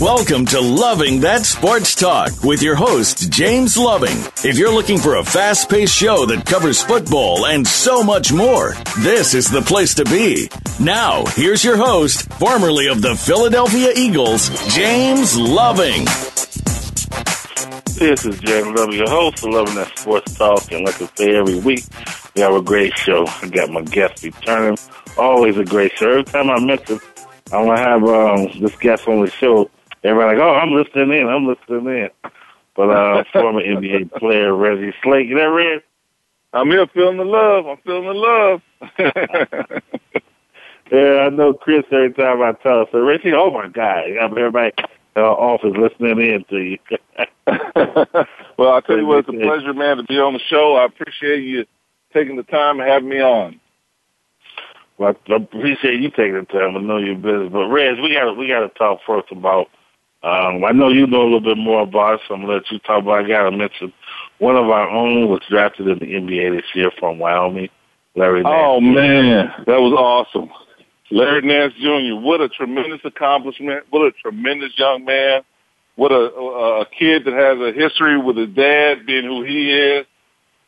Welcome to Loving That Sports Talk with your host, James Loving. If you're looking for a fast paced show that covers football and so much more, this is the place to be. Now, here's your host, formerly of the Philadelphia Eagles, James Loving. This is James Loving, your host of Loving That Sports Talk. And like I say every week, we have a great show. I got my guest returning. Always a great show. Every time I mention I'm gonna have um, this guest on the show. Everybody like, oh, I'm listening in. I'm listening in. But uh, former NBA player Reggie Slater, you know, Red? I'm here feeling the love. I'm feeling the love. yeah, I know Chris every time I tell her. So Reggie, oh my God, everybody uh, office listening in to you. well, I'll tell you what, it's a pleasure, man, to be on the show. I appreciate you taking the time and having me on. Well, I appreciate you taking the time. I know you're busy, but Rez, we got to we got to talk first about. Um, I know you know a little bit more about it, so I'm gonna let you talk about. I got to mention one of our own was drafted in the NBA this year from Wyoming, Larry. Nance. Oh man, that was awesome, Larry Nance Jr. What a tremendous accomplishment! What a tremendous young man! What a, a kid that has a history with his dad being who he is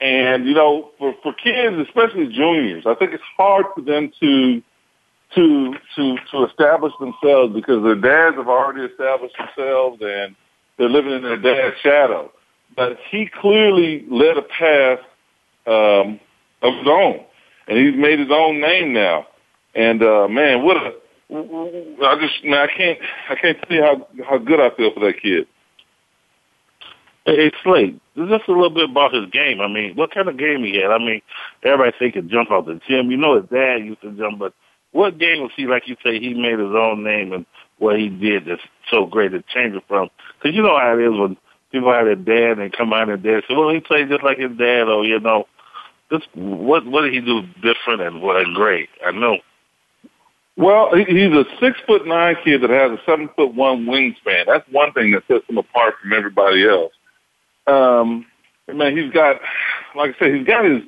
and you know, for for kids, especially juniors, I think it's hard for them to to to to establish themselves because their dads have already established themselves and they're living in their dad's shadow. But he clearly led a path um, of his own, and he's made his own name now. And uh, man, what a I just man, I can't I can't tell you how how good I feel for that kid. Hey, Slade, just a little bit about his game. I mean, what kind of game he had? I mean, everybody think he jump out the gym. You know his dad used to jump, but what game was he, like you say, he made his own name and what he did that's so great to change it from? Because you know how it is when people have their dad and come out and dad say, well, he played just like his dad, or, you know, just what, what did he do different and what great? I know. Well, he's a six foot nine kid that has a seven foot one wingspan. That's one thing that sets him apart from everybody else. Um, man, he's got, like I said, he's got his.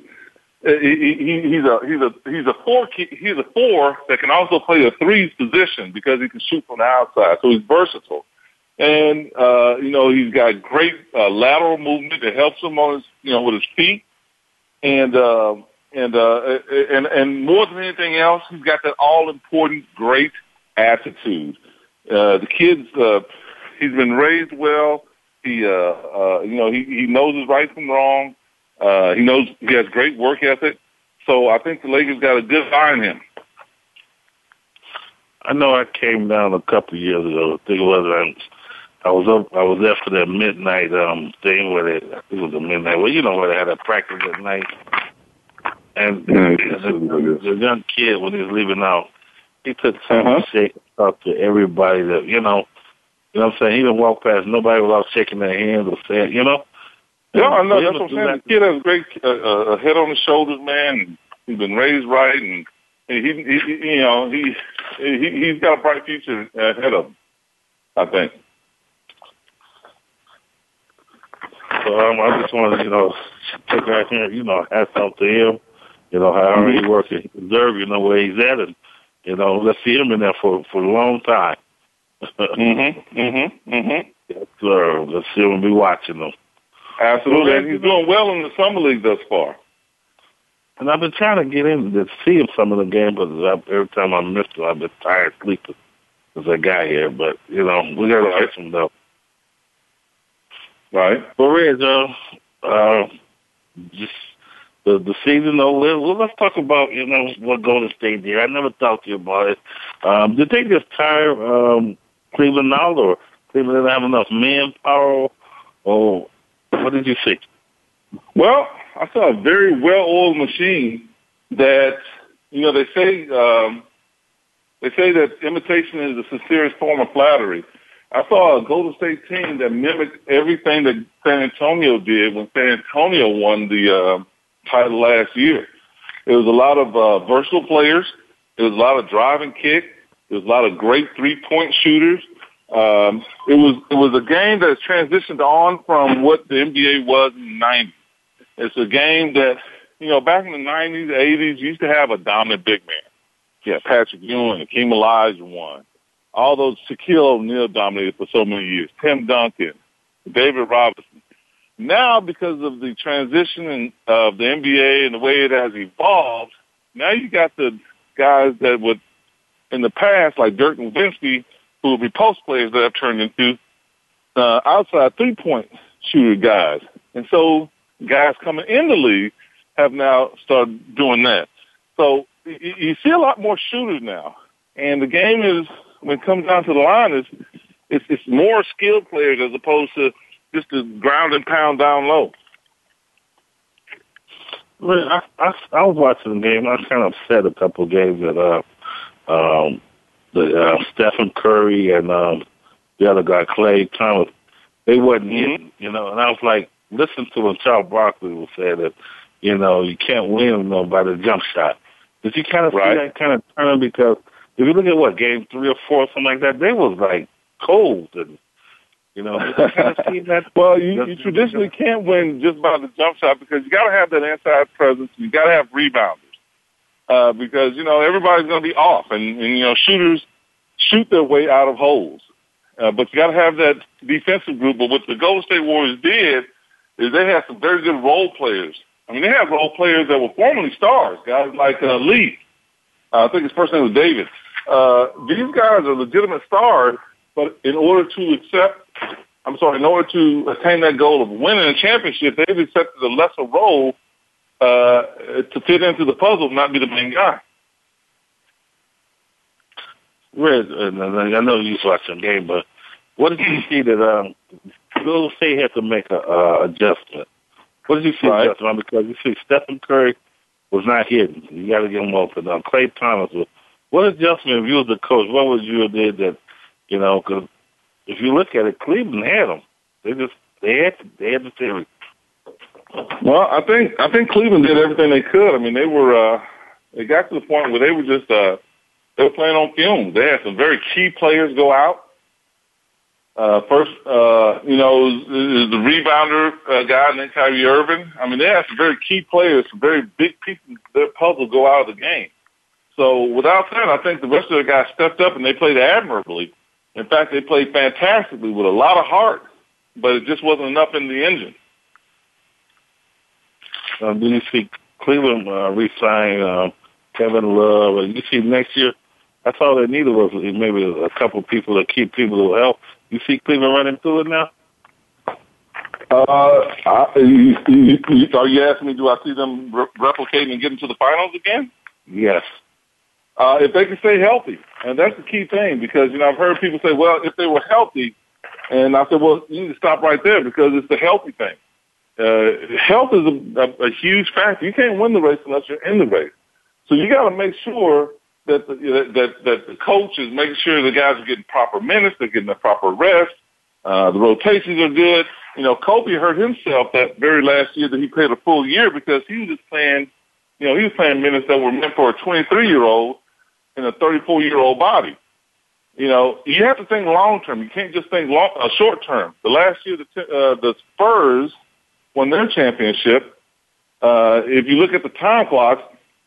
Uh, he, he, he's a he's a he's a four he's a four that can also play a threes position because he can shoot from the outside, so he's versatile. And uh, you know he's got great uh, lateral movement that helps him on his you know with his feet, and uh, and uh, and and more than anything else, he's got that all important great attitude. Uh, the kid's uh, he's been raised well. He, uh, uh, you know, he, he knows his right from wrong. Uh, he knows he has great work ethic. So I think the Lakers got a good eye on him. I know I came down a couple of years ago. I think it was I was up. I was there for that midnight um thing where they. It was a midnight. Well, you know where they had a practice at night. And yeah, the, the young kid when he was leaving out, he took time uh-huh. to shake up to everybody that you know you know what I'm saying? He didn't walk past nobody without shaking their hands or saying, you know. Yeah, I know. That's what I'm saying. The kid has great uh, uh, head on his shoulders, man. He's been raised right, and he, he, he you know, he, he he's got a bright future ahead of him. I think. So um, I just want to, you know, take right here, you know, hats off to him. You know, however mm-hmm. he works, he deserves, you know, where he's at, and you know, let's see him in there for for a long time mm-hmm. Mm-hmm. Mm-hmm. Yes, sir. Let's see we'll be watching them. Absolutely. And he's doing well in the summer league thus far. And I've been trying to get in to see some of the games, but every time I miss them, I've been tired sleeping as I got here. But, you know, we got to catch them, though. Right. But, Reg, uh, uh, just the the season though. Well, let's talk about you know what Golden State did. I never talked to you about it. Um, did they just tire um, Cleveland now, or Cleveland didn't have enough manpower, or what did you see? Well, I saw a very well-oiled machine that, you know, they say um, they say that imitation is the sincerest form of flattery. I saw a Golden State team that mimicked everything that San Antonio did when San Antonio won the uh, title last year. It was a lot of uh, versatile players. It was a lot of drive and kick. There was a lot of great three-point shooters. Um, it was it was a game that transitioned on from what the NBA was in the '90s. It's a game that you know back in the '90s, '80s, you used to have a dominant big man. Yeah, Patrick Ewing, Akeem Olajuwon, all those Shaquille O'Neal dominated for so many years. Tim Duncan, David Robinson. Now, because of the transition of the NBA and the way it has evolved, now you got the guys that would, in the past, like Dirk Nowitzki, who would be post players that have turned into uh, outside three point shooter guys. And so guys coming in the league have now started doing that. So you, you see a lot more shooters now. And the game is, when it comes down to the line, is it's, it's more skilled players as opposed to just the ground and pound down low. Well, I, I, I was watching the game. I was kind of upset a couple of games that uh, um, the uh, Stephen Curry and um, the other guy Klay Thompson they wasn't mm-hmm. in, you know. And I was like, listen to when Charles Barkley was say that, you know, you can't win you know, by the jump shot. Did you kind of right. see that kind of turn? Because if you look at what game three or four, something like that, they was like cold and. You know, kind of that? well, you, you traditionally can't win just by the jump shot because you got to have that inside presence. You got to have rebounders uh, because you know everybody's going to be off, and, and you know shooters shoot their way out of holes. Uh, but you got to have that defensive group. But what the Golden State Warriors did is they had some very good role players. I mean, they had role players that were formerly stars, guys like uh, Lee. Uh, I think his first name was David. Uh, these guys are legitimate stars, but in order to accept, I'm sorry, in order to attain that goal of winning a championship, they've accepted a lesser role uh, to fit into the puzzle, not be the main guy. Red, and I know you watched the game, but what did you see that um, Golden State had to make a uh, adjustment? What did you see right. adjustment? Because you see Stephen Curry was not hitting. You got to get him open. Um, Klay Thompson was. What adjustment, if you was the coach, what would you have did that, you know, because if you look at it, Cleveland had them. They just, they had, they had the theory. Well, I think, I think Cleveland did everything they could. I mean, they were, uh, they got to the point where they were just, uh, they were playing on fumes. They had some very key players go out. Uh, first, uh, you know, the rebounder uh, guy named Kyrie Irving. I mean, they had some very key players, some very big pieces their puzzle go out of the game. So without that, I think the rest of the guys stepped up and they played admirably. In fact, they played fantastically with a lot of heart, but it just wasn't enough in the engine. Um, do you see Cleveland uh, re-sign uh, Kevin Love? And you see next year that's all they needed was maybe a couple people to keep people who help. You see Cleveland running through it now? Uh, I, you, you, you, are you asking me, do I see them re- replicating and getting to the finals again? Yes. Uh, if they can stay healthy. And that's the key thing because, you know, I've heard people say, well, if they were healthy, and I said, well, you need to stop right there because it's the healthy thing. Uh, health is a, a, a huge factor. You can't win the race unless you're in the race. So you got to make sure that the, that that the coach is making sure the guys are getting proper minutes, they're getting the proper rest, uh, the rotations are good. You know, Kobe hurt himself that very last year that he played a full year because he was just playing, you know, he was playing minutes that were meant for a 23 year old in a 34 year old body. You know, you have to think long term. You can't just think long, uh, short term. The last year, the uh, the Spurs won their championship. Uh, if you look at the time clocks,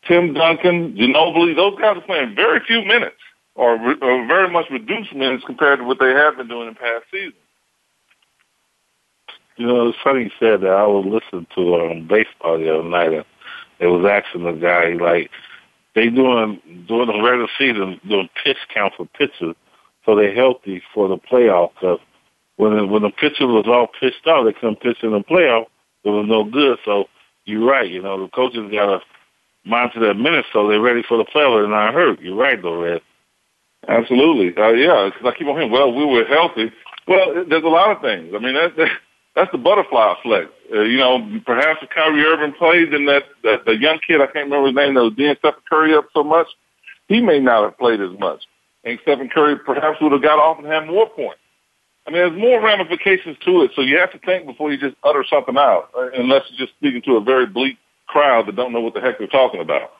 Tim Duncan, Ginobili, those guys are playing very few minutes or, or very much reduced minutes compared to what they have been doing in past seasons. You know, it's funny you said that. I was listening to um, baseball the other night, and it was asking the guy like they doing doing the regular season doing pitch count for pitchers, so they're healthy for the playoffs. Because when when the pitcher was all pitched out, they couldn't pitch in the playoff. It was no good. So you're right. You know, the coaches got to monitor their minutes so they're ready for the playoffs and not hurt. You're right, though, Red. Absolutely. Uh, yeah, because I keep on hearing, well, we were healthy. Well, there's a lot of things. I mean, that, that that's the butterfly effect. Uh, you know, perhaps if Kyrie Irving played and that, that the young kid, I can't remember his name, that was being Stephen Curry up so much, he may not have played as much. And Stephen Curry perhaps would have got off and had more points. I mean, there's more ramifications to it, so you have to think before you just utter something out, uh, unless you're just speaking to a very bleak crowd that don't know what the heck they're talking about.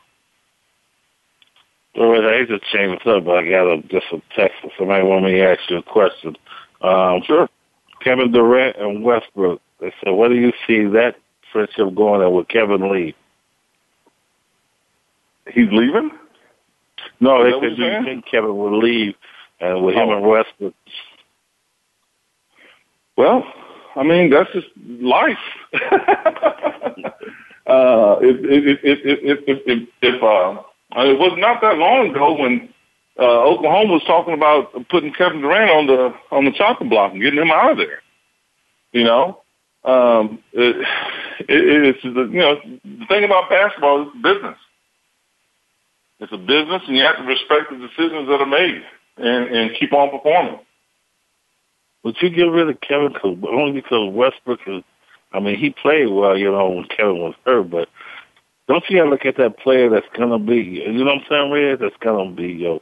Well, I hate to change it up, but I got a, just a text from somebody want me to ask you a question. Um, sure. Kevin Durant and Westbrook. They said, "Where do you see that friendship going and with Kevin Lee?" He's leaving. No, they said, "Do you think Kevin will leave?" And with him oh. and Westbrook. Well, I mean that's just life. uh, if if if if if if, if uh, it was not that long ago when uh, Oklahoma was talking about putting Kevin Durant on the on the chopping block and getting him out of there. You know, um, it, it, it's the you know the thing about basketball is business. It's a business, and you have to respect the decisions that are made and, and keep on performing. Would you get rid of Kevin cause, only because Westbrook is? I mean, he played well, you know, when Kevin was hurt, but don't you ever look at that player that's gonna be, you know what I'm saying, Red? That's gonna be yo.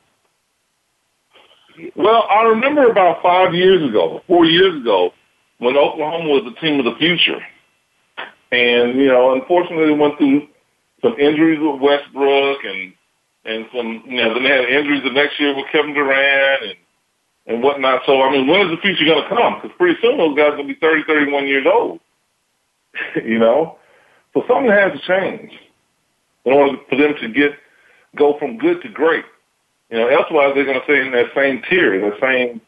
Well, I remember about five years ago, four years ago, when Oklahoma was the team of the future, and you know, unfortunately, they went through some injuries with Westbrook and and some, you know, then they had injuries the next year with Kevin Durant and and whatnot. So, I mean, when is the future going to come? Because pretty soon those guys will be 30, 31 years old. you know, so something has to change in order for them to get go from good to great. You know, elsewise they're going to stay in that same tier, that same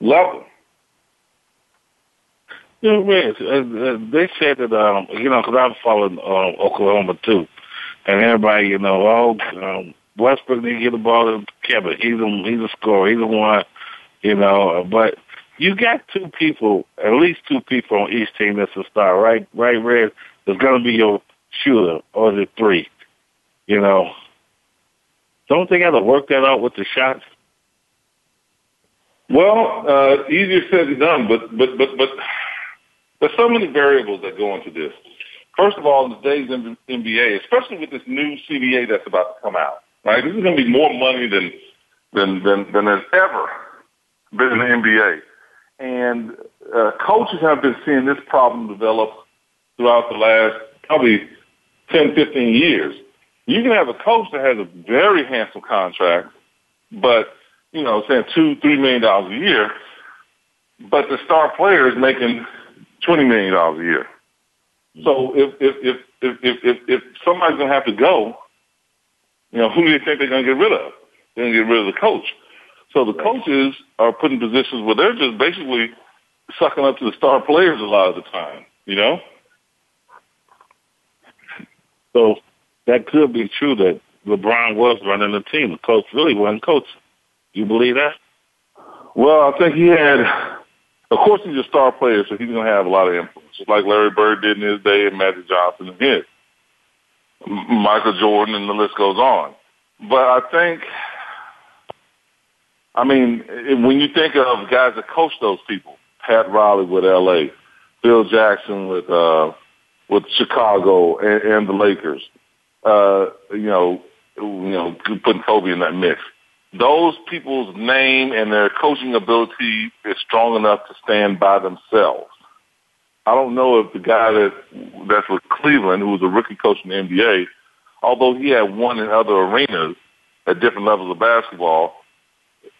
level. Know, man, uh, uh, they said that, um, you know, because I'm following uh, Oklahoma too, and everybody, you know, oh, um, Westbrook to get the ball to Kevin. He's a he's a scorer. He's the one, you know. But you got two people, at least two people on each team that's a star, right? Right, Red. There's going to be your shooter, or the three. You know, don't they got to work that out with the shots? Well, uh, easier said than done, but but but but there's so many variables that go into this. First of all, in today's NBA, especially with this new CBA that's about to come out, right? This is going to be more money than than than than ever been in the NBA, and uh, coaches have been seeing this problem develop throughout the last probably 10, 15 years. You can have a coach that has a very handsome contract, but you know, saying two, three million dollars a year, but the star player is making twenty million dollars a year. So if if if if if if, if somebody's gonna have to go, you know, who do you think they're gonna get rid of? They're gonna get rid of the coach. So the coaches are put in positions where they're just basically sucking up to the star players a lot of the time, you know? So that could be true that LeBron was running the team. The coach really wasn't coaching. You believe that? Well, I think he had. Of course, he's a star player, so he's going to have a lot of influence, just like Larry Bird did in his day, and Magic Johnson and his, Michael Jordan, and the list goes on. But I think, I mean, when you think of guys that coach those people, Pat Riley with L.A., Phil Jackson with uh, with Chicago and, and the Lakers, uh, you know, you know, putting Kobe in that mix. Those people's name and their coaching ability is strong enough to stand by themselves. I don't know if the guy that that's with Cleveland, who was a rookie coach in the NBA, although he had won in other arenas at different levels of basketball,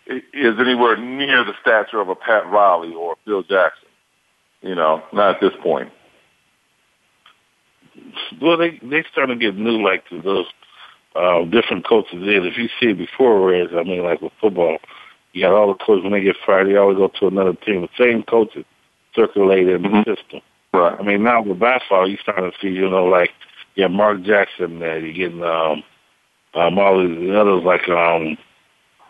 is anywhere near the stature of a Pat Riley or Phil Jackson. You know, not at this point well, they they starting to get new like to those uh, different coaches in. If you see it before, whereas I mean, like with football, you got all the coaches when they get fired, they always go to another team. The same coaches circulate in the mm-hmm. system. Right. I mean, now with basketball, you starting to see, you know, like yeah, Mark Jackson, that you getting um, um, all these others like um,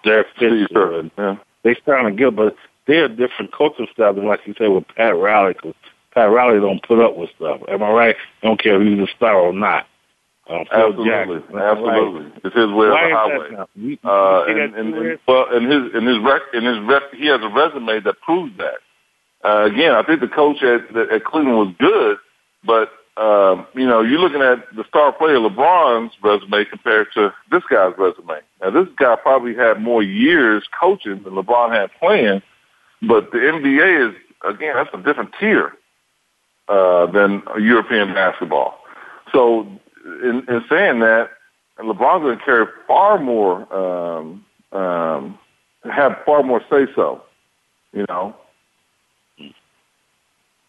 Fisher, and yeah. they starting good, but they're a different coaching style than like you say with Pat Riley. Cause Pat Riley don't put up with stuff. Am I right? I don't care if he's a star or not. Uh, absolutely, absolutely. Right. It's his way Why the highway. You, uh, and, and, and, well, and his and his rec and his rec, he has a resume that proves that. Uh, again, I think the coach at at Cleveland was good, but um, you know, you're looking at the star player LeBron's resume compared to this guy's resume. Now, this guy probably had more years coaching than LeBron had playing, but the NBA is again that's a different tier uh, than European basketball. So, in, in saying that, LeBron's going to carry far more, um, um, have far more say so. You know,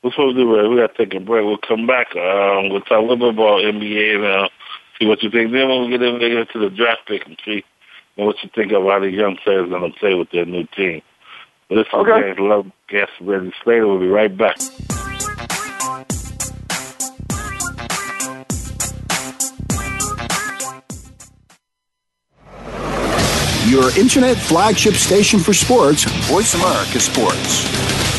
What's supposed to do, Ray? We got to take a break. We'll come back. Um, we'll talk a little bit about NBA now, see what you think. Then we'll get into the draft pick and see what you think of how the young players going to play with their new team. But This is okay. James Love, guest Reggie Slater. We'll be right back. Your internet flagship station for sports, Voice America Sports.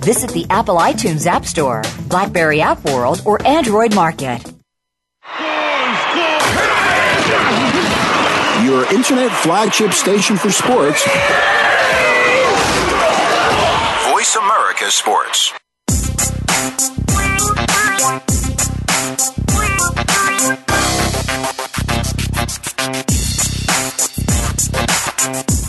Visit the Apple iTunes App Store, Blackberry App World, or Android Market. Your internet flagship station for sports. Voice America Sports.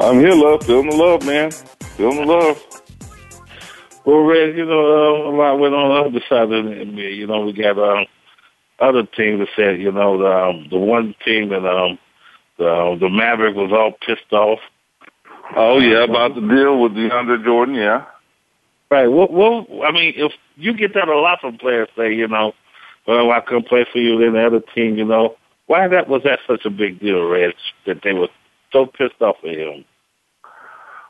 I'm here, love. Feeling the love, man. Feeling the love. Well, Red, you know, uh, a lot went on the other side of the NBA. You know, we got um, other teams that said, you know, the um, the one team that um, the the Maverick was all pissed off. Oh yeah, about the deal with DeAndre Jordan, yeah. Right. Well, well, I mean, if you get that a lot from players, say, you know, well, I couldn't play for you, in the other team, you know, why that was that such a big deal, Red, that they were so pissed off at him?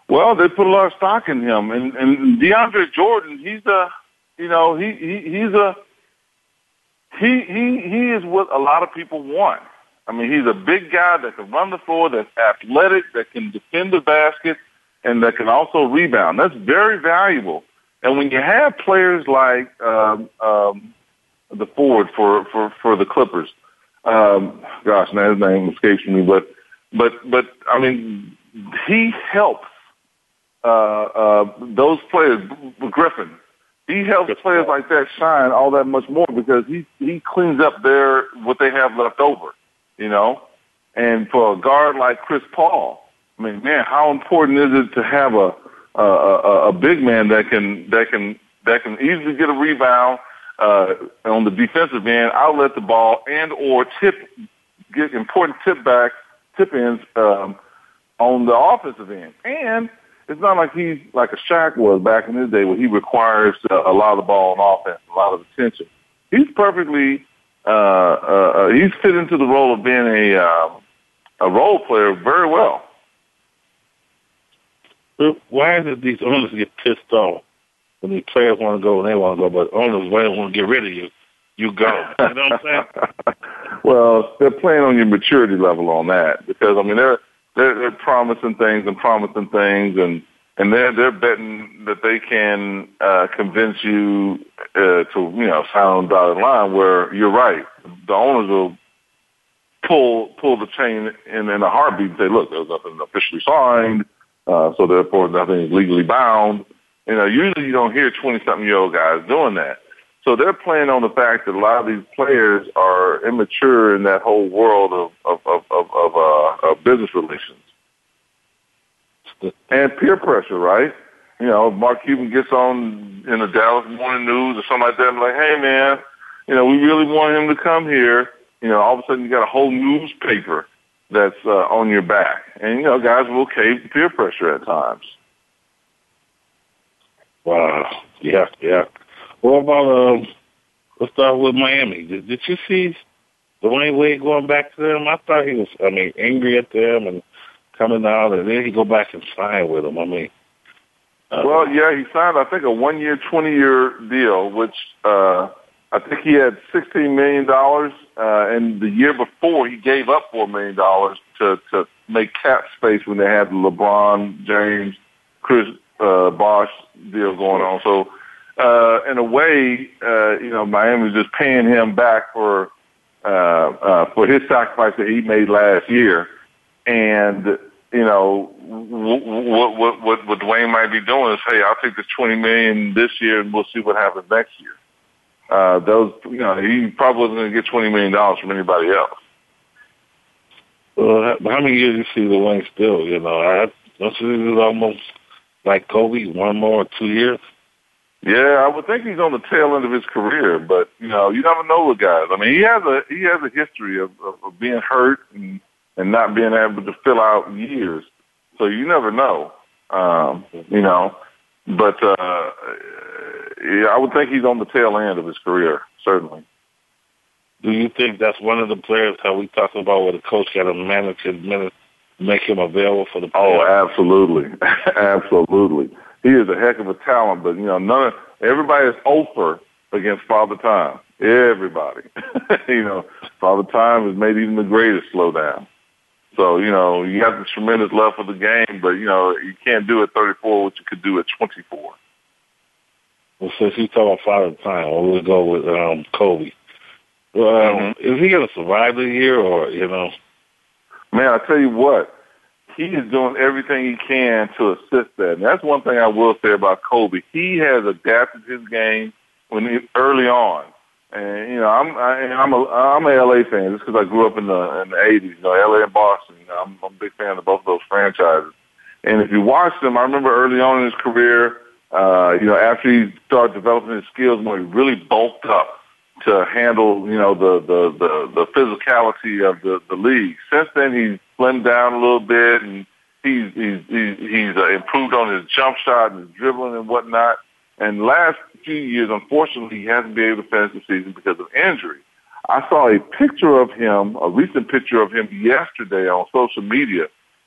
Well, they put a lot of stock in him, and and DeAndre Jordan, he's a, you know, he he he's a, he he he is what a lot of people want. I mean, he's a big guy that can run the floor, that's athletic, that can defend the basket, and that can also rebound. That's very valuable. And when you have players like um, um, the forward for for for the Clippers, um, gosh, now his name escapes me, but but but I mean, he helps uh, uh, those players. Griffin, he helps players like that shine all that much more because he he cleans up their what they have left over, you know. And for a guard like Chris Paul, I mean, man, how important is it to have a a, a, a big man that can that can that can easily get a rebound uh, on the defensive end, outlet the ball, and or tip get important tip backs tip ends um, on the offensive end. And it's not like he's like a Shaq was back in his day where he requires uh, a lot of the ball on offense, a lot of attention. He's perfectly, uh, uh, uh, he's fit into the role of being a, uh, a role player very well. Why is it these owners get pissed off when these players want to go and they want to go, but owners want to get rid of you? You go. You know what I'm saying? well, they're playing on your maturity level on that because I mean they're they're, they're promising things and promising things and and they're they're betting that they can uh, convince you uh, to you know sign on dotted line. Where you're right, the owners will pull pull the chain in, in a heartbeat and say, look, there's nothing officially signed, uh, so therefore nothing is legally bound. You know, usually you don't hear 20 something year old guys doing that. So they're playing on the fact that a lot of these players are immature in that whole world of of of of, of, uh, of business relations and peer pressure, right? You know, Mark Cuban gets on in the Dallas Morning News or something like that, and like, hey man, you know, we really want him to come here. You know, all of a sudden you got a whole newspaper that's uh, on your back, and you know, guys will cave to peer pressure at times. Wow. Yeah, yeah. What about um? Let's start with Miami. Did, did you see Dwyane Wade going back to them? I thought he was. I mean, angry at them and coming out, and then he go back and sign with them. I mean. Uh, well, yeah, he signed, I think, a one-year, twenty-year deal, which uh, I think he had sixteen million dollars, uh, and the year before he gave up four million dollars to to make cap space when they had LeBron James, Chris uh, Bosh deal going on. So uh, in a way, uh, you know, Miami was just paying him back for uh, uh, for his sacrifice that he made last year, and you know what what what what Dwyane might be doing is, hey, I'll take this twenty million this year, and we'll see what happens next year. Uh, those, you know, he probably wasn't going to get twenty million dollars from anybody else. Well, how many years do you see Dwyane still? You know, I don't see this almost like Kobe, one more, two years. Yeah, I would think he's on the tail end of his career, but you know, you never know with guys. I mean, he has a he has a history of, of, of being hurt and and not being able to fill out years, so you never know. Um, you know, but uh, yeah, I would think he's on the tail end of his career, certainly. Do you think that's one of the players how we talk about where the coach got to manage his minutes, make him available for the? Player? Oh, absolutely, absolutely he is a heck of a talent, but you know, none of everybody is over against Father Time. Everybody, you know, Father Time has made even the greatest slow down. So you know, you have the tremendous love for the game, but you know, you can't do at 34 what you could do at 24. Well, since you talk about Father Time, we'll go with um, Kobe. Well, um, mm-hmm. is he going to survive the year, or you know? Man, I tell you what, he is doing everything he can to assist that. And that's one thing I will say about Kobe. He has adapted his game when he, early on. And you know, I'm I, I'm a I'm a LA fan just because I grew up in the in the '80s. You know, LA and Boston. You know, I'm, I'm a big fan of both of those franchises. And if you watch them, I remember early on in his career, uh, you know, after he started developing his skills when he really bulked up to handle, you know, the the the, the physicality of the the league. Since then, he's slimmed down a little bit, and he's he's he's, uh, improved on his jump shot and his dribbling and whatnot. And last few years, unfortunately, he hasn't been able to finish the season because of injury. I saw a picture of him, a recent picture of him yesterday on social media.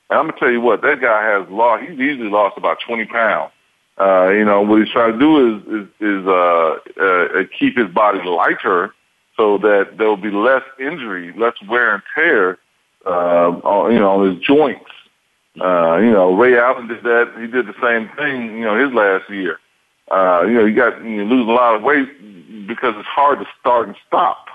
And I'm gonna tell you what, that guy has lost. He's easily lost about 20 pounds. Uh, you know, what he's trying to do is is, is uh, uh, keep his body lighter so that there will be less injury, less wear and tear, uh, on, you know, on his joints. Uh, you know, Ray Allen did that. He did the same thing, you know, his last year. Uh, you know, you got, you lose a lot of weight because it's hard to start and stop.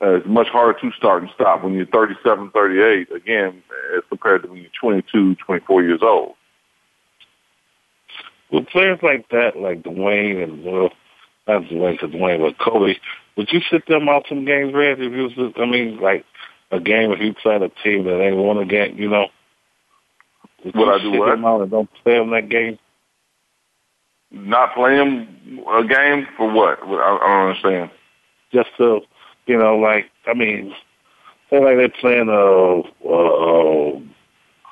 Uh, it's much harder to start and stop when you're 37, 38, again, as compared to when you're 22, 24 years old. With players like that, like Dwyane and, well, not Dwyane because Dwyane, but Kobe, would you sit them out some games, Red, if you was, I mean, like, a game if you play a team that ain't won a game, you know? Would I do what? Them out and don't play them that game? Not play them a game for what? I, I don't understand. Just to, you know, like I mean, say like they're playing a, a, a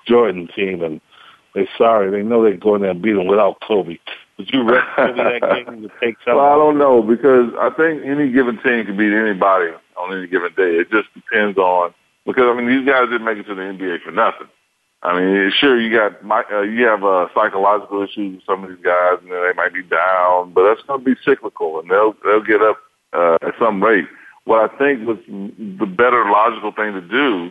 Jordan team and they sorry they know they're going there and beat them without Kobe. Would you rest Kobe that game to take something? Well, I don't know because I think any given team can beat anybody on any given day. It just depends on because I mean these guys didn't make it to the NBA for nothing. I mean, sure you got uh, you have uh, psychological issues with some of these guys, and they might be down, but that's going to be cyclical, and they'll they'll get up uh, at some rate. What I think was the better logical thing to do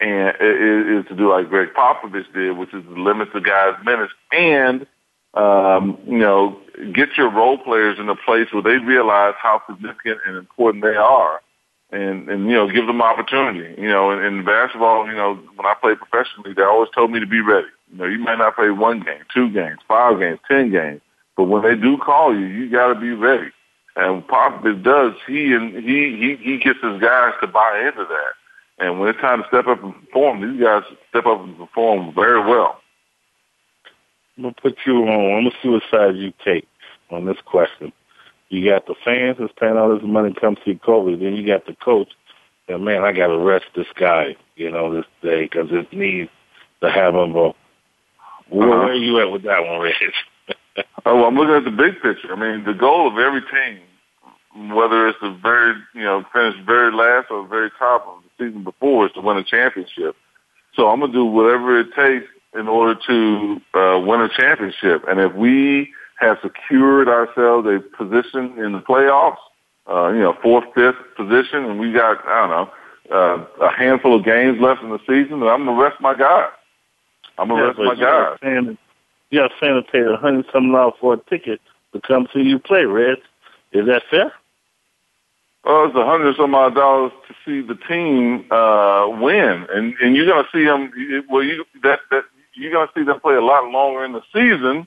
and is, is to do like Gregg Popovich did, which is limit the guys' minutes and um, you know, get your role players in a place where they realize how significant and important they are. And, and, you know, give them opportunity. You know, in, in basketball, you know, when I played professionally, they always told me to be ready. You know, you might not play one game, two games, five games, ten games, but when they do call you, you got to be ready. And Popovich does, he and he, he, he gets his guys to buy into that. And when it's time to step up and perform, these guys step up and perform very well. I'm gonna put you on. I'm gonna see what side you take on this question. You got the fans that's paying all this money to come see Kobe. Then you got the coach. And man, I got to rest this guy, you know, this day because it needs to have him. But where, uh-huh. where are you at with that one, Rich? oh, well, I'm looking at the big picture. I mean, the goal of every team, whether it's the very, you know, finish very last or very top season before, is to win a championship. So I'm gonna do whatever it takes in order to uh, win a championship. And if we have secured ourselves a position in the playoffs, uh, you know, fourth, fifth position, and we got, I don't know, uh, a handful of games left in the season, then I'm going to rest my guy. I'm going to yeah, rest my guy. Saying, you got to pay a hundred something dollars for a ticket to come see you play, Red. Is that fair? Oh, it's a hundred some odd dollars to see the team uh win, and and you're gonna see them. Well, you that that you're to see them play a lot longer in the season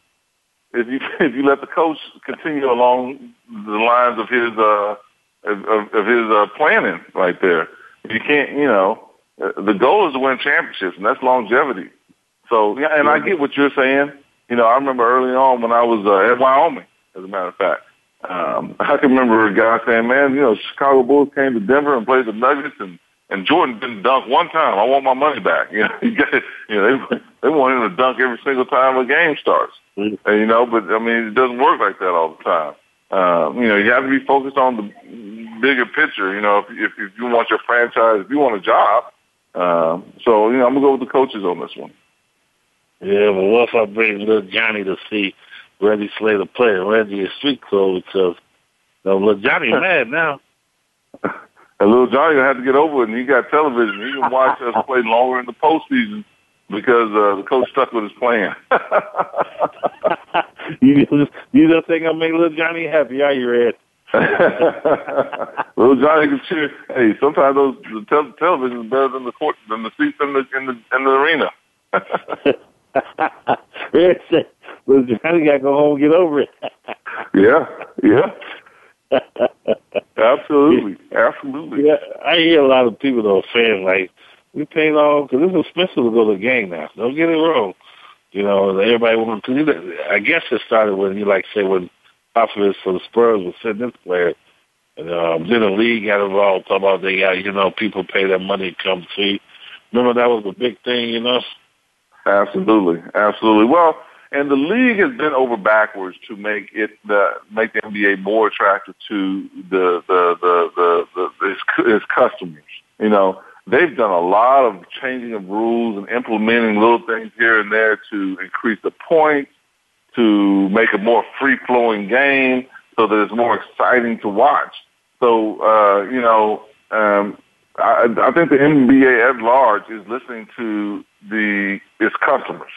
if you if you let the coach continue along the lines of his uh of, of his uh, planning right there. You can't, you know, the goal is to win championships, and that's longevity. So, yeah, and I get what you're saying. You know, I remember early on when I was uh, at Wyoming, as a matter of fact. Um, I can remember a guy saying, "Man, you know, Chicago Bulls came to Denver and played the Nuggets, and and Jordan didn't dunk one time. I want my money back. You know, you it. You know, they they want him to dunk every single time a game starts. Mm-hmm. And, you know, but I mean, it doesn't work like that all the time. Um, you know, you have to be focused on the bigger picture. You know, if if, if you want your franchise, if you want a job. Um, so you know, I'm gonna go with the coaches on this one. Yeah, but what if I bring little Johnny to see Reggie Slater play? Reggie is street clothes because know, little Johnny mad now. And little Johnny gonna have to get over it, and he got television. He can watch us play longer in the postseason because uh, the coach stuck with his plan. you just you just think I'll make little Johnny happy, are you, Ed? little Johnny can cheer. Hey, sometimes those the te- television is better than the court than the seats in the in the in the arena. Little Johnny got to go home and get over it. yeah, yeah. absolutely, absolutely. Yeah, I hear a lot of people though saying like, "We paid all because it's expensive to go to the game now." Don't get it wrong. You know, everybody wants to. I guess it started when you like say when Popovich for the Spurs was sitting this player, and um, then the league got involved. Talk about they got you know people pay their money to come see. Remember that was a big thing, you know. Absolutely, absolutely. Well, and the league has been over backwards to make it the make the NBA more attractive to the the the the, the its, its customers. You know, they've done a lot of changing of rules and implementing little things here and there to increase the points, to make a more free flowing game, so that it's more exciting to watch. So uh, you know, um, I, I think the NBA at large is listening to the its customers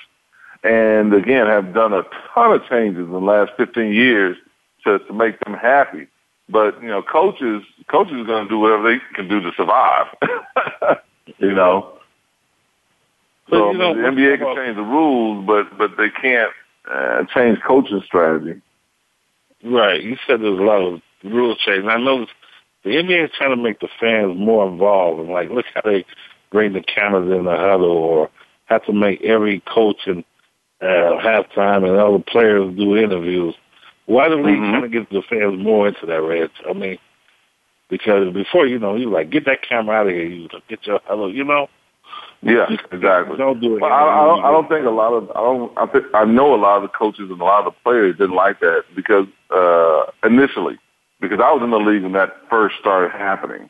and again have done a ton of changes in the last 15 years to, to make them happy. But you know, coaches coaches are going to do whatever they can do to survive. you know. So you know, the NBA can change the rules, but but they can't uh, change coaching strategy. Right. You said there's a lot of rules change. I know the NBA is trying to make the fans more involved, and like look how they bring the cameras in the huddle, or have to make every coach and uh, halftime and all the players do interviews. Why the league mm-hmm. trying to get the fans more into that, Red? I mean, because before you know, you like get that camera out of here. You get your hello, you know. Yeah, exactly. Don't do it. Well, I, I, don't. I don't think a lot of. I don't. I think I know a lot of the coaches and a lot of the players didn't like that because uh initially, because I was in the league when that first started happening,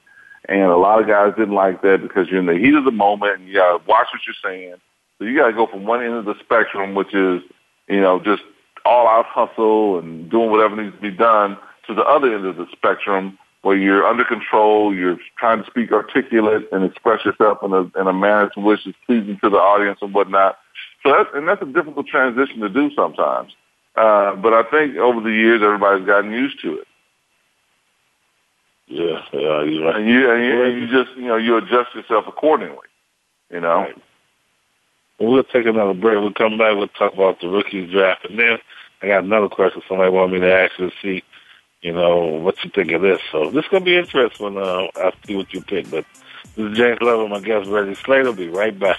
and a lot of guys didn't like that because you're in the heat of the moment and you gotta watch what you're saying so you got to go from one end of the spectrum, which is, you know, just all out hustle and doing whatever needs to be done, to the other end of the spectrum, where you're under control, you're trying to speak articulate and express yourself in a in a manner to which is pleasing to the audience and whatnot. So that's and that's a difficult transition to do sometimes. Uh, but I think over the years everybody's gotten used to it. Yeah, yeah, you're right. And you and you, and you just you know you adjust yourself accordingly. You know. Right. We'll take another break. We'll come back. We'll talk about the rookie draft, and then I got another question somebody wanted me to ask you to see, you know, what you think of this. So this is gonna be interesting. Uh, I'll see what you pick. But this is James Love, and my guest Reggie Slater. Be right back.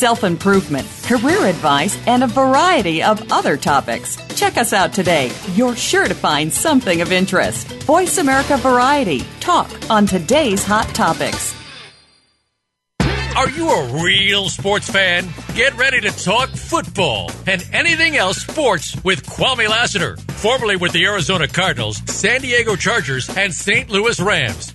self improvement, career advice, and a variety of other topics. Check us out today. You're sure to find something of interest. Voice America Variety. Talk on today's hot topics. Are you a real sports fan? Get ready to talk football and anything else sports with Kwame Lassiter, formerly with the Arizona Cardinals, San Diego Chargers, and St. Louis Rams.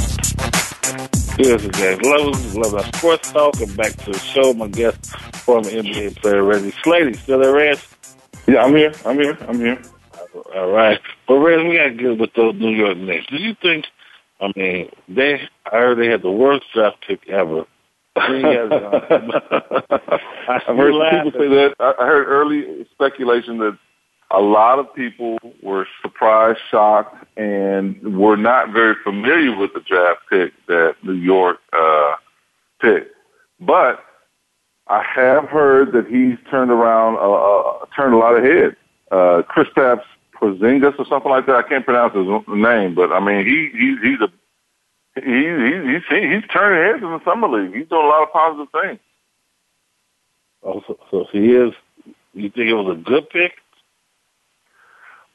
This is James Love, Love Our Sports Talk, and back to the show. My guest, former NBA player Reggie Slater. Still there, Reg? Yeah, I'm here. I'm here. I'm here. All right. But Reg, we got to get with those New York Knicks. Do you think, I mean, they, I heard they had the worst draft pick ever. Uh, I've heard people say that. I I heard early speculation that a lot of people were surprised, shocked, and were not very familiar with the draft pick that New York uh, picked. But I have heard that he's turned around, uh, uh, turned a lot of heads. Uh, Kristaps Porzingis or something like that. I can't pronounce his name, but I mean he, he he's a he, he, he's he's turning heads in the summer league. He's doing a lot of positive things. Oh, so, so he is. You think it was a good pick?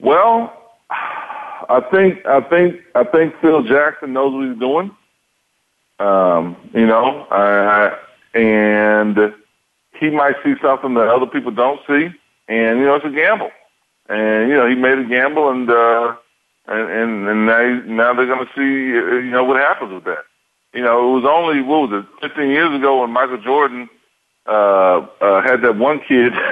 Well, I think I think I think Phil Jackson knows what he's doing. Um, you know, I, I, and he might see something that other people don't see, and you know, it's a gamble. And you know, he made a gamble, and uh, and and, and now now they're going to see you know what happens with that. You know, it was only what was it, 15 years ago when Michael Jordan uh, uh, had that one kid.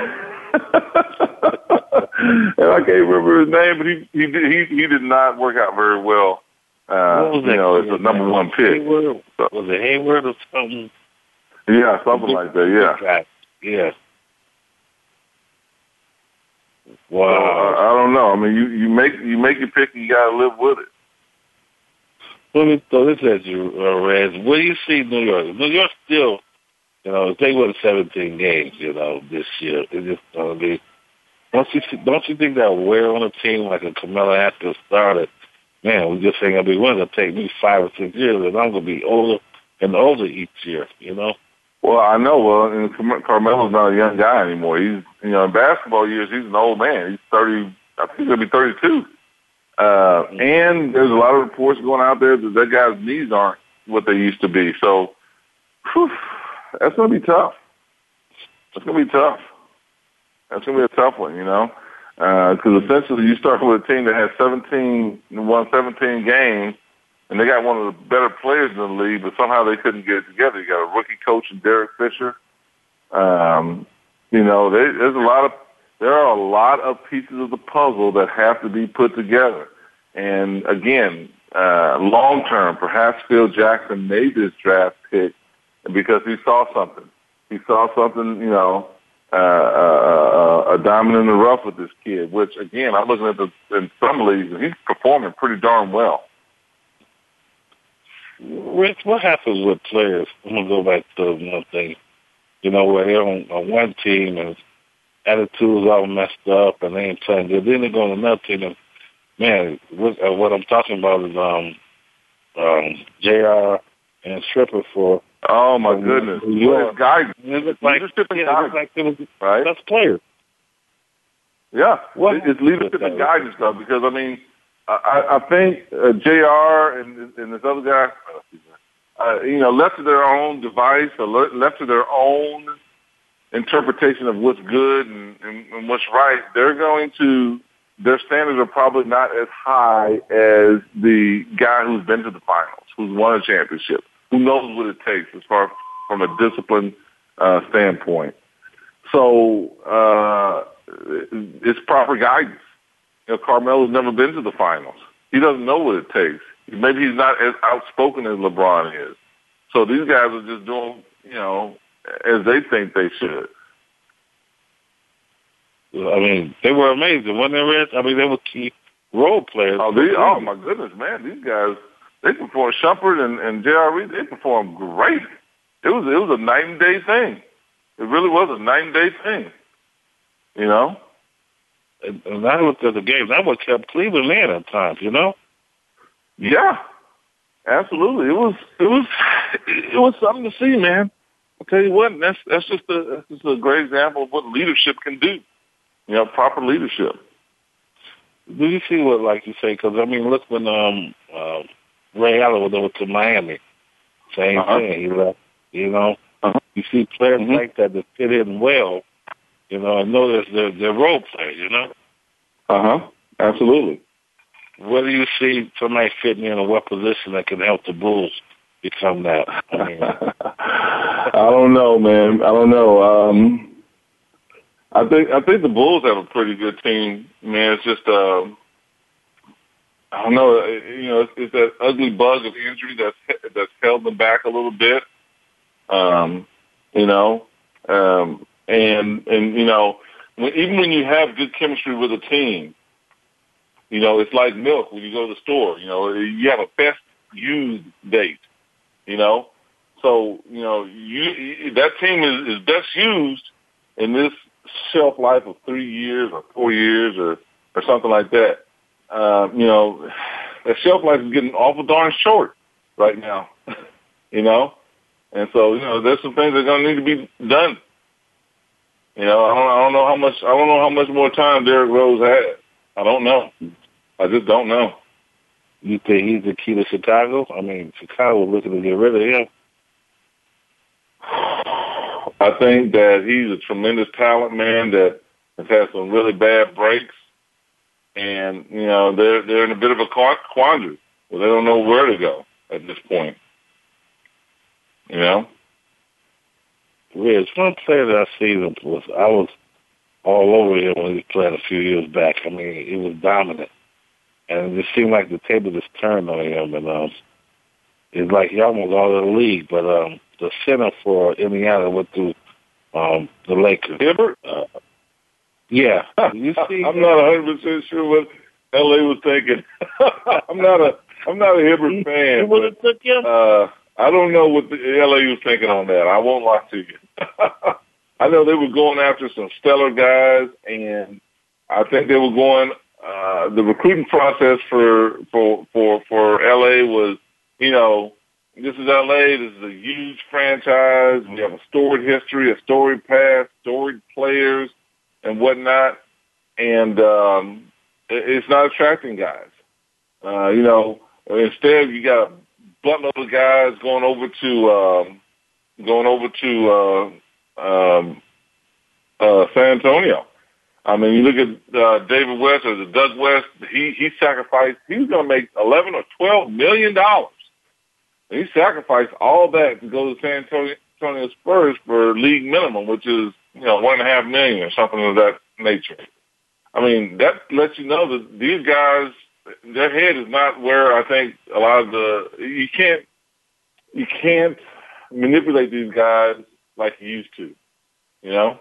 and I can't remember his name, but he he did, he he did not work out very well. Uh, you know, it's a number one pick. Hayward? Was it Hayward or something? Yeah, something like that. Yeah. Yeah. So, Wow. uh, I don't know. I mean, you you make you make your pick, and you got to live with it. Let me throw this at you, uh, Rez. What do you see New York? New York still, you know, if they win 17 games, you know, this year, it's just going to be. Don't you don't you think that wear on a team like a Carmelo Anthony started? Man, we just ain't gonna be winning. It'll take me five or six years, and I'm gonna be older and older each year. You know. Well, I know. Well, and Car- Carmelo's not a young guy anymore. He's you know in basketball years, he's an old man. He's thirty. I think he's gonna be thirty-two. Uh, and there's a lot of reports going out there that that guy's knees aren't what they used to be. So, whew, that's going to be tough. That's going to be tough. That's going to be a tough one, you know, because uh, essentially you start with a team that has 17, won 17 games, and they got one of the better players in the league, but somehow they couldn't get it together. You got a rookie coach in Derek Fisher. Um, you know, they, there's a lot of there are a lot of pieces of the puzzle that have to be put together. And again, uh, long term, perhaps Phil Jackson made this draft pick because he saw something. He saw something, you know, uh, uh, uh, a diamond in the rough with this kid. Which again, I'm looking at the in some leagues, and he's performing pretty darn well. Rich, what happens with players? I'm gonna go back to one thing. You know, where they're on, on one team and attitudes all messed up and they ain't playing good. Then they go on another team and man, what, uh, what I'm talking about is um um Jr. and Stripper for. Oh my goodness! Well, it's guidance. It's like, leadership and yeah, guidance, like it was right? That's players. Yeah, What it's leadership and guidance though, because I mean, I, I think uh, Jr. and and this other guy, uh, you know, left to their own device or left to their own interpretation of what's good and, and, and what's right, they're going to their standards are probably not as high as the guy who's been to the finals, who's won a championship, who knows what it takes as far from a discipline uh, standpoint. So uh, it's proper guidance. You know, Carmelo's never been to the finals. He doesn't know what it takes. Maybe he's not as outspoken as LeBron is. So these guys are just doing, you know, as they think they should. I mean, they were amazing, wasn't they, Rich? I mean, they were key role players. Oh, they, oh my goodness, man! These guys, they performed. Shumpert and, and J.R. Reed, they performed great. It was it was a night and day thing. It really was a night and day thing. You know. And, and that was the game. That what kept Cleveland in at times. You know. Yeah, absolutely. It was it was it was something to see, man. I'll tell you what, that's that's just a that's just a great example of what leadership can do. You know, proper leadership. Do you see what, like you say? Because I mean, look when um uh, Ray Allen went over to Miami, same Uh-huh. thing. He left. You know, Uh-huh. you see players Mhm. like that that fit in well. You know, and notice they're they're role players. You know, Uh huh. Absolutely. where do you see somebody fitting in a what position that can help the Bulls become that? I mean, I don't know, man. I don't know. Um, I think I think the Bulls have a pretty good team, man. It's just um, I don't know. uh, You know, it's, it's that ugly bug of injury that's that's held them back a little bit. Um, you know, um, and and you know, when, even when you have good chemistry with a team, you know, it's like milk when you go to the store. You know, you have a best used date. You know, so you know, you, that team is, is best used in this shelf life of three years or four years or or something like that. Uh, you know, the shelf life is getting awful darn short right now. you know, and so you know, there's some things that are going to need to be done. You know, I don't, I don't know how much I don't know how much more time Derrick Rose had. I don't know. I just don't know. you think he's the key to Chicago? I mean, Chicago was looking to get rid of him. I think that he's a tremendous talent, man, that has had some really bad breaks. And, you know, they're, they're in a bit of a quandary where they don't know where to go at this point. You know? Rich, one player that I seen him was I was all over him when he was playing a few years back. I mean, he was dominant, and it just seemed like the table just turned on him. And um, it's like he almost out of the league. But um, the center for Indiana went through um, the Lakers. Hibbert? Uh, yeah, you see, I'm not 100% sure what LA was thinking. I'm not a, I'm not a Hibbert you fan. would have took him. Uh, I don't know what the LA was thinking on that. I won't lie to you. I know they were going after some stellar guys, and I think they were going. Uh, the recruiting process for for for for LA was, you know, this is LA. This is a huge franchise. We have a storied history, a storied past, storied players, and whatnot. And um, it- it's not attracting guys. Uh, you know, instead you got a buttload of guys going over to um, going over to uh, um, uh, San Antonio. I mean, you look at uh, David West or the Doug West. He he sacrificed. He was going to make eleven or twelve million dollars. He sacrificed all that to go to San Antonio, Antonio Spurs for league minimum, which is you know one and a half million or something of that nature. I mean, that lets you know that these guys, their head is not where I think a lot of the you can't you can't manipulate these guys like you used to. You know.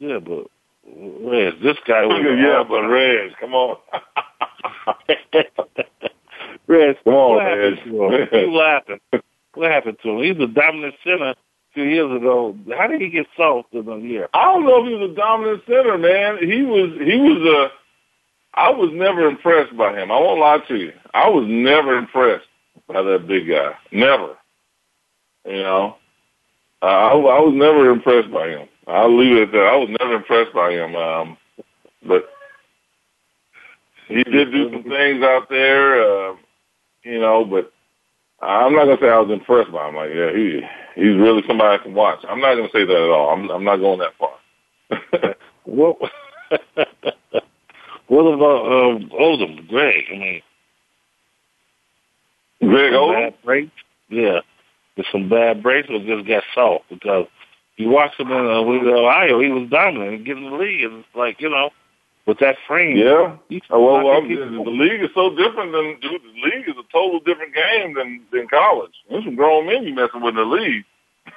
Yeah, but Rez, this guy was yeah, but Rez, come on. Rez, come on, what Rez. happened? You laughing? What happened to him? He's a dominant center few years ago. How did he get soft in a year? I don't know if he was a dominant center, man. He was. He was a. I was never impressed by him. I won't lie to you. I was never impressed by that big guy. Never. You know, I, I was never impressed by him. I'll leave it at that. I was never impressed by him. Um, but he did do some things out there, uh, you know, but I'm not gonna say I was impressed by him. Like, yeah, he he's really somebody I can watch. I'm not gonna say that at all. I'm I'm not going that far. what What about um, Oden, Greg? I mean, Greg bad breaks. Yeah, there's some bad breaks, but just got soft because you watch him in uh, with Ohio, he was dominant getting the league. And it's like you know, with that frame, Yeah. he's Uh, well, well, the, league is so different than dude. The league is a total different game than than college. There's some grown men you messing with in the league.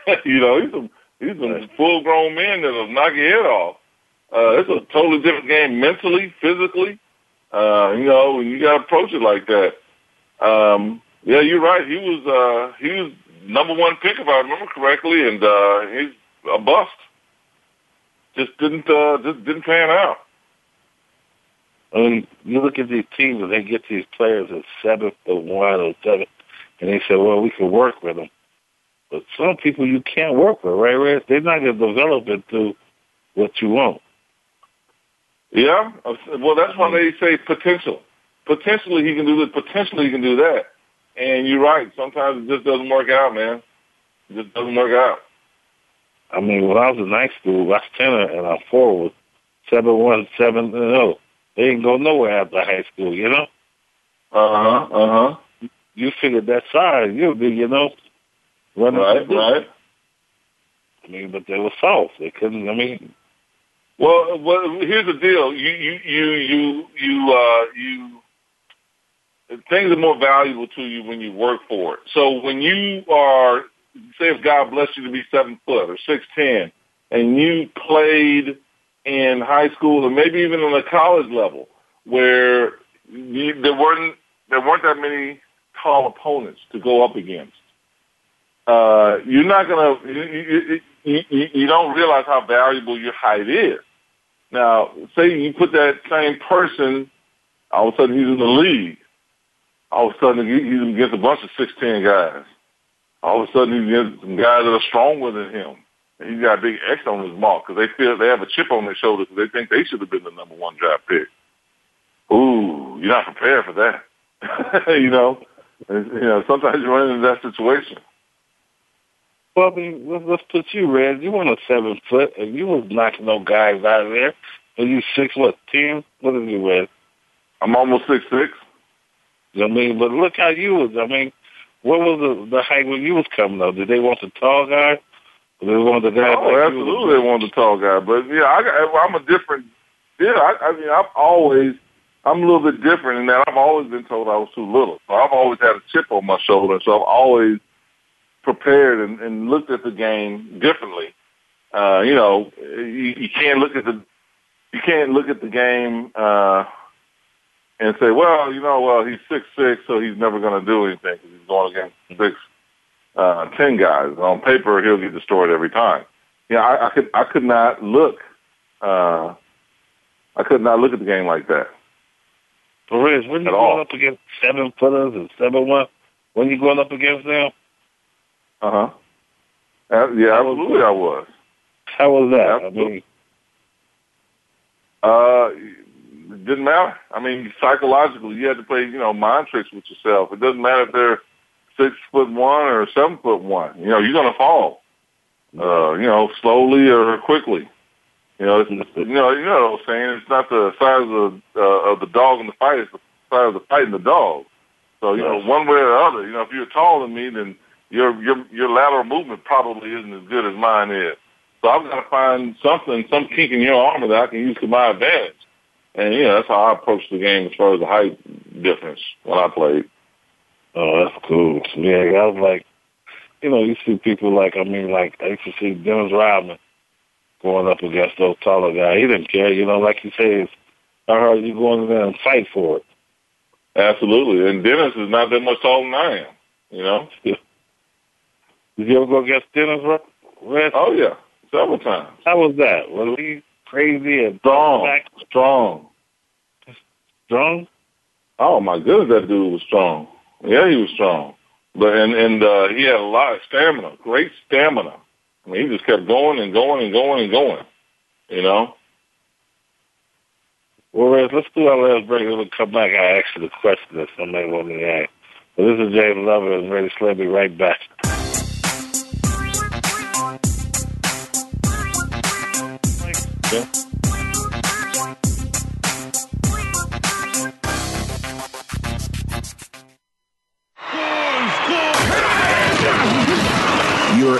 you know, he's some he's some full grown men that'll knock your head off. Uh, it's a totally different game mentally, physically. Uh, you know, and you got to approach it like that. Um, yeah, you're right. He was uh, he was number one pick if I remember correctly, and uh, he's a bust. Just didn't uh, just didn't pan out. I mean, you look at these teams and they get these players at seventh or one or seven, and they say, "Well, we can work with them." But some people you can't work with, right? Rez? They're not going to develop into what you want. Yeah. Well, that's why they say potential. Potentially he can do this. Potentially he can do that. And you're right. Sometimes it just doesn't work out, man. It just doesn't work out. I mean, when I was in high school, I was center and I'm forward, seven one, seven zero. They didn't go nowhere after high school, you know. Uh huh. Uh huh. You figured that size, you'll be, you know, running. Right. Right. I mean, but they were soft. They couldn't. I mean, Well, well, here's the deal. You, you, you, you, you, uh, you. Things are more valuable to you when you work for it. So when you are, say, if God bless you to be seven foot or six ten, and you played in high school or maybe even on a college level, where you, there weren't there weren't that many tall opponents to go up against. Uh, you're not gonna you, you, you, you don't realize how valuable your height is. Now, say you put that same person, all of a sudden he's in the league. All of a sudden he's against a bunch of six ten guys. All of a sudden he's against some guys that are stronger than him. And he's got a big X on his mark because they feel they have a chip on their shoulder because they think they should have been the number one draft pick. Ooh, you're not prepared for that. you know, And, you know. Sometimes you run into that situation. well, I mean, let's, let's put you, Red. You weren't a seven foot, and you was knocking no guys out of there. And you six what ten? What is you, Red? I'm almost six six. I mean, but look how you was. I mean, what was the the height when you was coming up? Did they want the tall guy? They wanted the guy? Oh, absolutely, they want the tall guy. But yeah, I, I'm a different. Yeah, I, I mean, I've always, I'm a little bit different in that I've always been told I was too little. So I've always had a chip on my shoulder. So I've always prepared and, and looked at the game differently. Uh, you know, you, you can't look at the, you can't look at the game uh, and say, well, you know, well, he's six six, so he's never going to do anything because he's going against six uh, ten guys. On paper, he'll get destroyed every time. Yeah, I, I could I could not look. Uh, I could not look at the game like that. But Rez, when you going all. up against seven footers and seven one, when you going up against them, Uh huh. Uh, yeah, absolutely, I was. how was that? I Absolutely. mean, Uh, it didn't matter. I mean, psychologically, you had to play, you know, mind tricks with yourself. It doesn't matter if they're six foot one or seven foot one. You know, you're going to fall. Uh, you know, slowly or quickly. You know, it's, you know, you know what I'm saying. It's not the size of uh, of the dog in the fight; it's the size of the fight in the dog. So you know, one way or the other. You know, if you're taller than me, then your your your lateral movement probably isn't as good as mine is. So I've got to find something, some kink in your armor that I can use to my advantage. And yeah, that's how I approach the game as far as the height difference when I played. Oh, that's cool. Yeah, I was like, you know, you see people like, I mean, like I used to see Dennis Rodman going up against those taller guys. He didn't care, you know, like you say, I heard you going in there and fight for it. Absolutely. And Dennis is not that much taller than I am, you know? Did you ever go against Dennis, Red? Oh, yeah. Several times. How was that? Was he crazy and strong? Back? Strong. Strong? Oh, my goodness, that dude was strong. Yeah, he was strong. But and and uh, he had a lot of stamina, great stamina. I mean, he just kept going and going and going and going. You know. Well, Rez, let's do our last break. We'll come back. I ask you the question that somebody wanted me to ask. This is James Lover and Reggie Slater. Be right back. Yeah.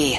me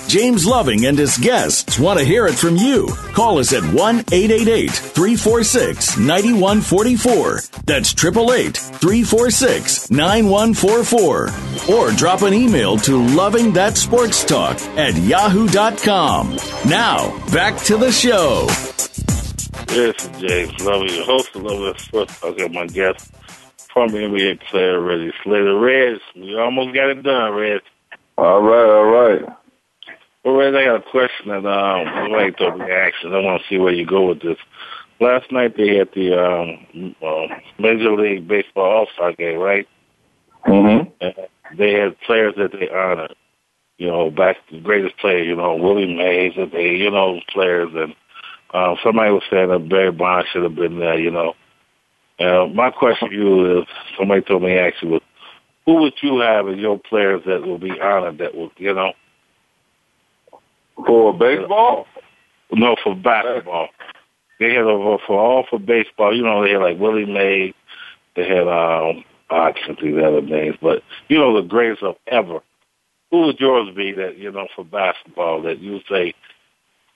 James Loving and his guests want to hear it from you. Call us at 1 888 346 9144. That's 888 346 9144. Or drop an email to Loving That Sports Talk at yahoo.com. Now, back to the show. This is James Loving, your host of Loving That Sports Talk, and my guest former NBA player, Reggie Slater. Reds, we almost got it done, Reds. All right, all right. Well, Reds, I got a question that um, like to reaction. I want to see where you go with this. Last night they had the um, uh, Major League Baseball All Star game, right? Mm-hmm. And they had players that they honored. You know, back the greatest player, you know, Willie Mays, that they, you know, players, and um, somebody was saying that Barry Bonds should have been there, you know. Uh, my question to you is, somebody told me actually was, who would you have as your players that will be honored that will, you know? For baseball? No, for basketball. They had over for all for baseball. You know, they had like Willie Mays. They had um, I can't think of the other names, but you know the greatest of ever. Who would yours be that you know for basketball that you would say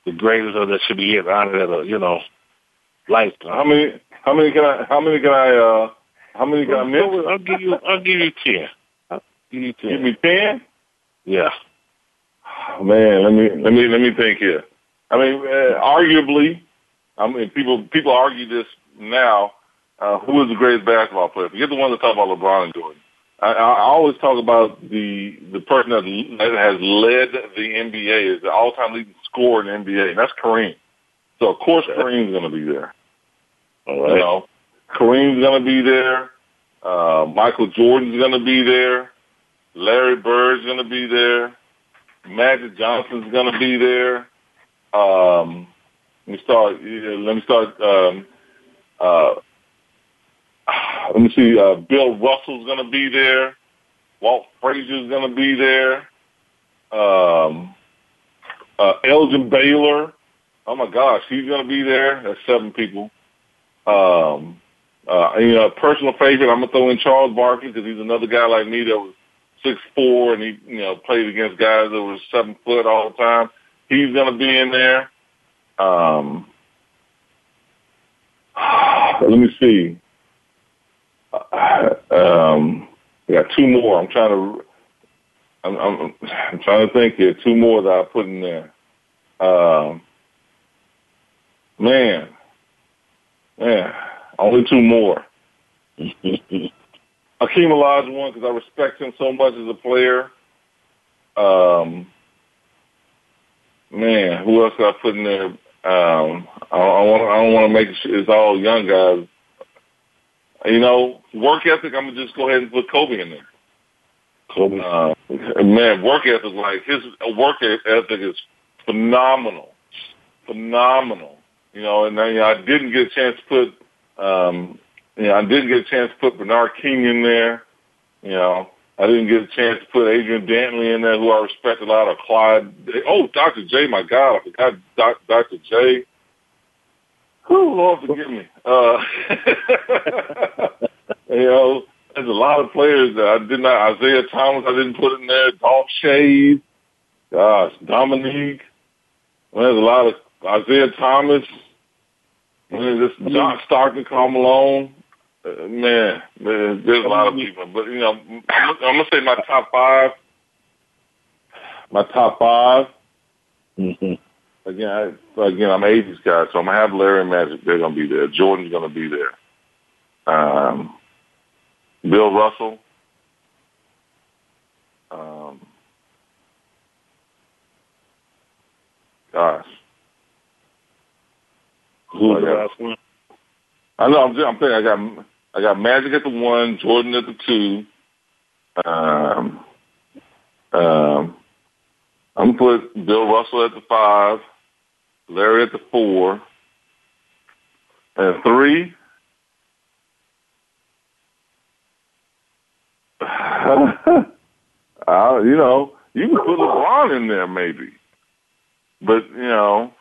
the greatest of that should be honored at a you know lifetime? How many? How many can I? How many can I? uh How many can I miss? I'll give you. I'll give you ten. I'll give you ten. Give me ten. Yeah. Man, let me let me let me think here. I mean, uh, arguably, I mean, people people argue this now. Uh, who is the greatest basketball player? Forget the one that talk about LeBron and Jordan. I, I always talk about the the person that, that has led the NBA is the all time leading scorer in the NBA, and that's Kareem. So of course Kareem's going to be there. All right. You know, Kareem's going to be there. Uh, Michael Jordan's going to be there. Larry Bird's going to be there. Magic Johnson's going to be there. Um, let me start. Let me start. Um, uh, let me see. Uh, Bill Russell's going to be there. Walt Frazier's going to be there. Um, uh, Elgin Baylor. Oh my gosh, he's going to be there. That's seven people. Um, uh, you know, personal favorite, I'm gonna throw in Charles Barkley because he's another guy like me that was six four and he, you know, played against guys that were seven foot all the time. He's gonna be in there. Um, let me see. Um, I got two more. I'm trying to. I'm, I'm, I'm trying to think here. Two more that I put in there. Um, man, man, only two more. Akeem Olajuwon because I respect him so much as a player. Um, man, who else got I put in there? Um, I, I want. I don't want to make sure It's all young guys. You know, work ethic. I'm gonna just go ahead and put Kobe in there. Kobe. Uh, man, work ethic. Like his work ethic is phenomenal, phenomenal. You know, and then, you know, I didn't get a chance to put. Um, you know, I didn't get a chance to put Bernard King in there. You know, I didn't get a chance to put Adrian Dantley in there, who I respect a lot, or Clyde. Oh, Dr. J, my God, I forgot Doc, Dr. J. Oh, Lord forgive me. Uh, you know, there's a lot of players that I did not, Isiah Thomas, I didn't put in there, Dolph Schayes, gosh, Dominique. Well, there's a lot of Isiah Thomas. Man, this John Stockton, Karl Malone. Uh, man, man, there's a lot of people. But, you know, I'm, I'm going to say my top five. My top 5 Mm-hmm. Again, I, again, I'm an 80s guy, so I'm gonna have Larry and Magic. They're gonna be there. Jordan's gonna be there. Um, Bill Russell. Um, gosh, Who's the last one? I know. I'm, just, I'm thinking. I got I got Magic at the one, Jordan at the two. Um, um, I'm gonna put Bill Russell at the five, Larry at the four, and three. uh, you know, you can put LeBron in there maybe, but you know,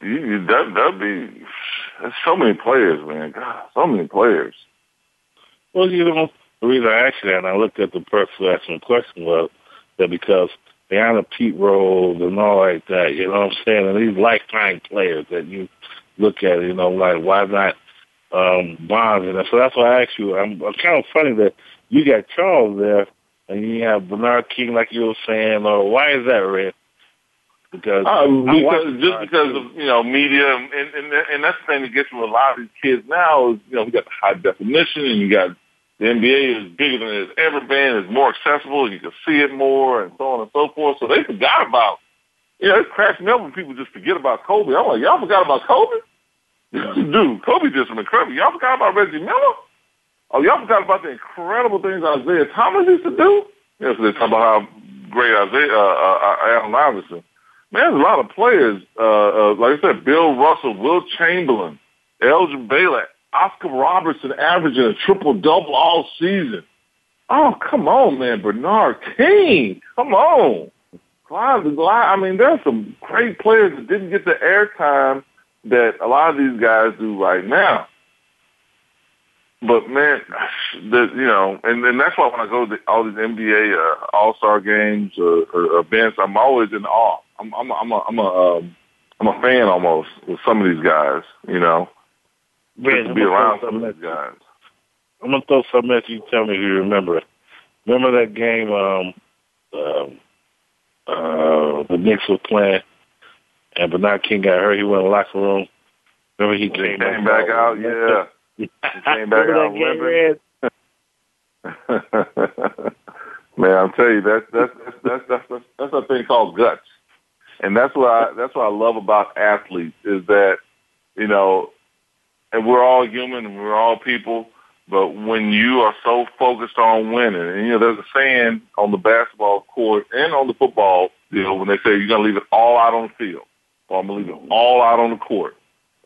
you, you that that'd be. There's so many players, man. God, so many players. Well, you know, the reason I asked you that, and I looked at the person who asked me the question was that because they honor Pete Rose and all like that, you know what I'm saying? And these lifetime players that you look at, you know, like why not um Bonds and. So that's why I asked you. I'm, I'm kind of funny that you got Charles there and you have Bernard King, like you were saying, or why is that, Red? Because watch because just because King. of you know media and and and that's the thing that gets with a lot of these kids now is you know we got the high definition and you got the NBA is bigger than it's ever been, it's more accessible, and you can see it more and so on and so forth. So they forgot about you know, it cracks me up when people just forget about Kobe. I'm like, y'all forgot about Kobe? Dude, Kobe did some incredible. Y'all forgot about Reggie Miller? Oh, y'all forgot about the incredible things Isiah Thomas used to do? Yes, they talk about how great Isiah, uh, uh, Allen Iverson. Man, there's a lot of players. Uh, uh, like I said, Bill Russell, Wilt Chamberlain, Elgin Baylor, Oscar Robertson averaging a triple double all season. Oh, come on, man, Bernard King, come on. Clyde, I mean, there's some great players that didn't get the airtime that a lot of these guys do right now. But man, the, you know, and, and that's why when I go to all these NBA uh, All Star games or, or events, I'm always in awe. I'm I'm I'm a I'm a um, I'm a fan almost with some of these guys. You know, just to I'm be around throw some of these guys. I'm gonna throw something at you. Tell me if you remember it. Remember that game? Um, um, uh, the Knicks were playing, and Bernard King got hurt. He went in the locker room. Remember he He came, came back out, yeah. He came back out limping. Man, I'm telling you, that's that's that's that's that's that's, that's a thing called guts. And that's what I, that's what I love about athletes is that, you know, and we're all human and we're all people, but when you are so focused on winning, and you know, there's a saying on the basketball court and on the football, you know, when they say you're going to leave it all out on the field, or I'm going to leave it all out on the court.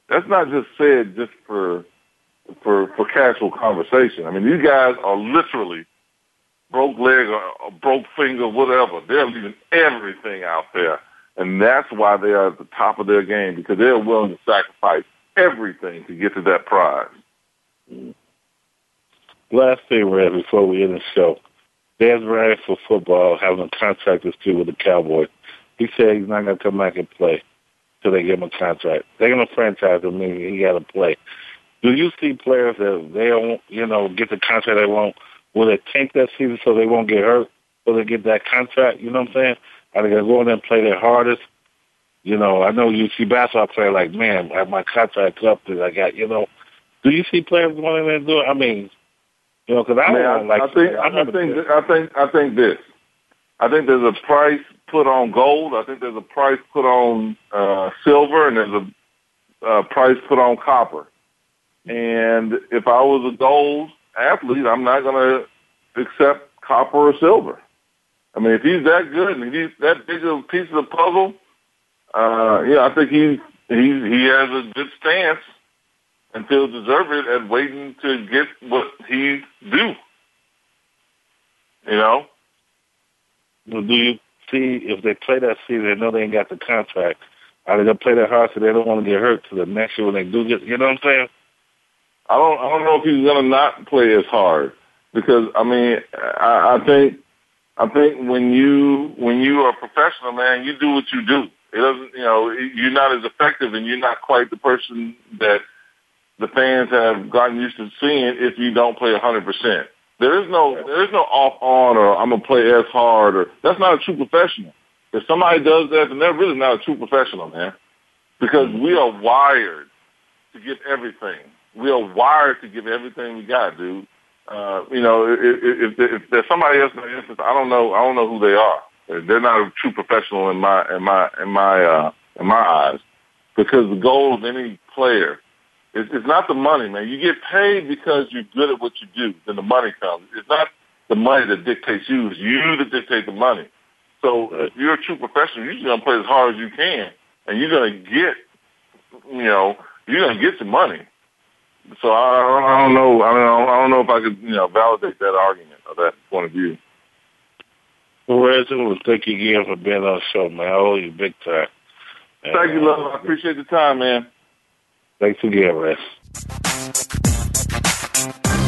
That's not just said just for, for, for casual conversation. I mean, these guys are literally broke leg or a broke finger, whatever. They're leaving everything out there. And that's why they are at the top of their game because they're willing to sacrifice everything to get to that prize. Last thing, Red, before we end the show. Dez Bryant for football having a contract dispute with the Cowboys. He said he's not going to come back and play till they give him a contract. They're going to franchise him, meaning he got to play. Do you see players that they don't, you know, get the contract they want? Will they tank that season so they won't get hurt? Will they get that contract? You know what I'm saying? Going to go in there and play their hardest? You know, I know you see basketball player like, man, I have my contract up that I got, you know. Do you see players going in there and do it? I mean, you know, because I, I, don't like. I think I, I think I think I think this. I think there's a price put on gold. I think there's a price put on uh, silver, and there's a uh, price put on copper. And if I was a gold athlete, I'm not going to accept copper or silver. I mean, if he's that good and he's that big of a piece of the puzzle, uh, yeah, I think he he he has a good stance and feels deserved at waiting to get what he do. You know. Well, do you see if they play that season, they know they ain't got the contract. Are they gonna play that hard so they don't want to get hurt to the next year when they do get? You know what I'm saying? I don't. I don't know if he's gonna not play as hard because I mean I, I think I think when you when you are a professional man, you do what you do. It doesn't, you know, you're not as effective and you're not quite the person that the fans have gotten used to seeing if you don't play 100%. There is no, there is no off on or I'm to play as hard or that's not a true professional. If somebody does that, then they're really not a true professional, man. Because we are wired to give everything. We are wired to give everything we got, dude. Uh, you know, if, if, if there's somebody else in the instance, I don't know, I don't know who they are. They're not a true professional in my in my in my uh, in my eyes, because the goal of any player is, is not the money, man. You get paid because you're good at what you do. Then the money comes. It's not the money that dictates you. It's you that dictate the money. So if you're a true professional, you're just gonna play as hard as you can, and you're gonna get, you know, you're gonna get the money. So I, I don't know. I don't. I don't know if I could, you know, validate that argument or that point of view. Well, Reggie, well, thank you again for being on the show, man. I owe you big time. And, thank you, love. I uh, appreciate the time, man. Thanks again, Rez.